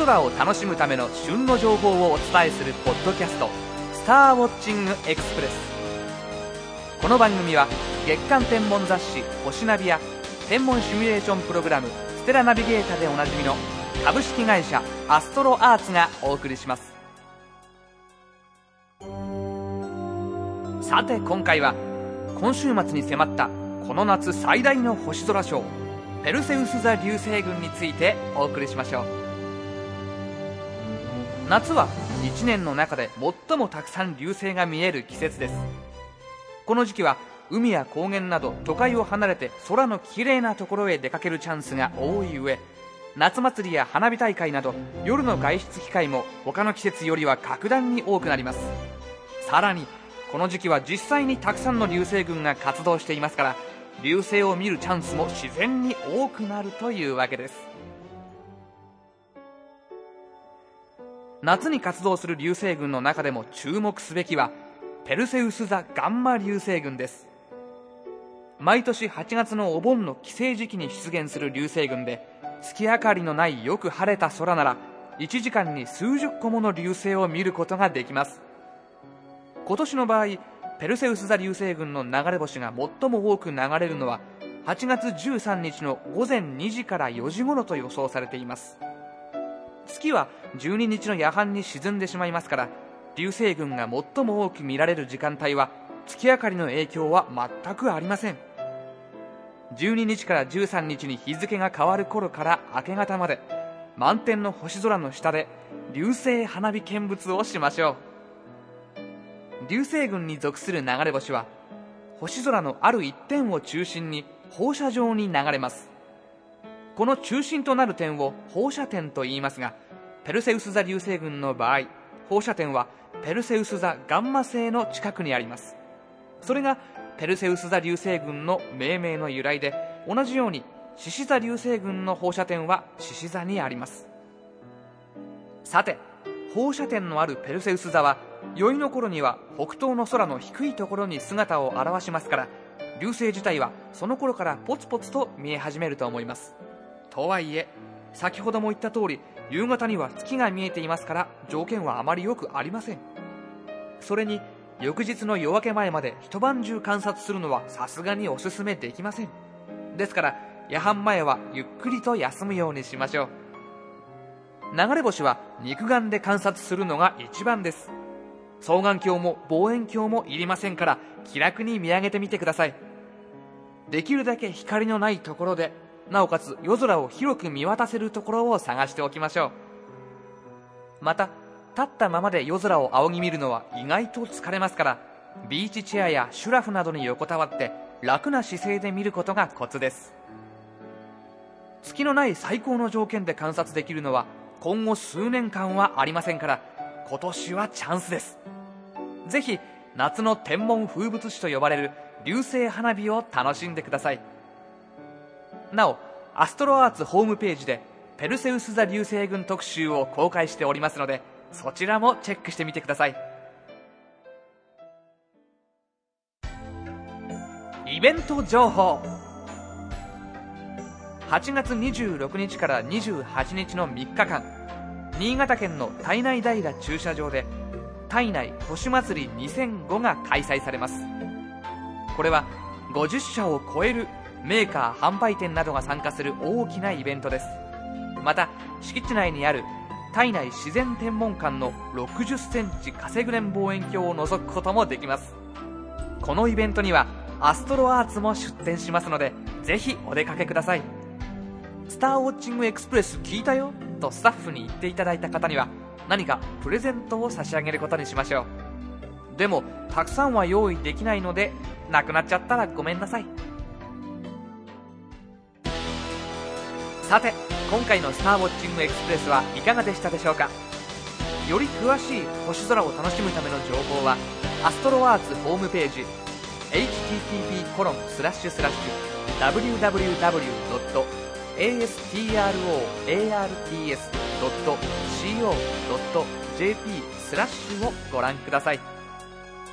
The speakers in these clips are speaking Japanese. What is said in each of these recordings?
空を楽しむための旬の情報をお伝えするポッドキャスト「スターウォッチングエクスプレス」この番組は月間天文雑誌「星ナビ」や天文シミュレーションプログラム「ステラナビゲータ」でおなじみの株式会社アストロアーツがお送りします。さて今回は今週末に迫ったこの夏最大の星空ショーペルセウス座流星群についてお送りしましょう。夏は1年の中で最もたくさん流星が見える季節です。この時期は海や高原など都会を離れて空の綺麗なところへ出かけるチャンスが多い上夏祭りや花火大会など夜の外出機会も他の季節よりは格段に多くなります。さらにこの時期は実際にたくさんの流星群が活動していますから流星を見るチャンスも自然に多くなるというわけです。夏に活動する流星群の中でも注目すべきはペルセウス座ガンマ流星群です。毎年8月のお盆の帰省時期に出現する流星群で月明かりのないよく晴れた空なら1時間に数十個もの流星を見ることができます。今年の場合ペルセウス座流星群の流れ星が最も多く流れるのは8月13日の午前2時から4時頃と予想されています。月は12日の夜半に沈んでしまいますから流星群が最も多く見られる時間帯は月明かりの影響は全くありません。12日から13日に日付が変わる頃から明け方まで満天の星空の下で流星花火見物をしましょう。流星群に属する流れ星は星空のある一点を中心に放射状に流れます。この中心となる点を放射点と言いますがペルセウス座流星群の場合放射点はペルセウス座ガンマ星の近くにあります。それがペルセウス座流星群の命名の由来で同じように獅子座流星群の放射点は獅子座にあります。さて放射点のあるペルセウス座は宵の頃には北東の空の低いところに姿を現しますから流星自体はその頃からポツポツと見え始めると思います。とはいえ先ほども言った通り夕方には月が見えていますから条件はあまり良くありません。それに翌日の夜明け前まで一晩中観察するのはさすがにおすすめできません。ですから夜半前はゆっくりと休むようにしましょう。流れ星は肉眼で観察するのが一番です。双眼鏡も望遠鏡もいりませんから気楽に見上げてみてください。できるだけ光のないところでなおかつ夜空を広く見渡せるところを探しておきましょう。また立ったままで夜空を仰ぎ見るのは意外と疲れますからビーチチェアやシュラフなどに横たわって楽な姿勢で見ることがコツです。月のない最高の条件で観察できるのは今後数年間はありませんから今年はチャンスです。ぜひ夏の天文風物詩と呼ばれる流星花火を楽しんでください。なおアストロアーツホームページでペルセウス座流星群特集を公開しておりますのでそちらもチェックしてみてください。イベント情報。8月26日から28日の3日間新潟県の胎内平駐車場で胎内星祭り2005が開催されます。これは50社を超えるメーカー販売店などが参加する大きなイベントです。また敷地内にある体内自然天文館の60センチカセグレン望遠鏡を覗くこともできます。このイベントにはアストロアーツも出展しますのでぜひお出かけください。スターウォッチングエクスプレス聞いたよ？とスタッフに言っていただいた方には何かプレゼントを差し上げることにしましょう。でもたくさんは用意できないのでなくなっちゃったらごめんなさい。さて今回のスターウォッチングエクスプレスはいかがでしたでしょうか？より詳しい星空を楽しむための情報はアストロアーツホームページ http コロンスラッシュスラッシュ www.astroarts.co.jp スラッシュをご覧ください。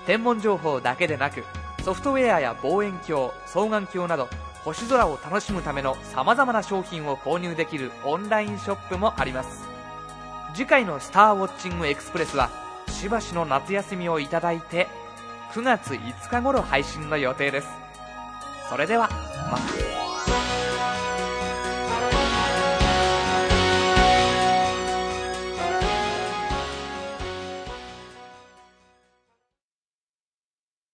天文情報だけでなくソフトウェアや望遠鏡双眼鏡など星空を楽しむための様々な商品を購入できるオンラインショップもあります。次回の「スターウォッチングエクスプレス」はしばしの夏休みをいただいて9月5日頃配信の予定です。それではまた。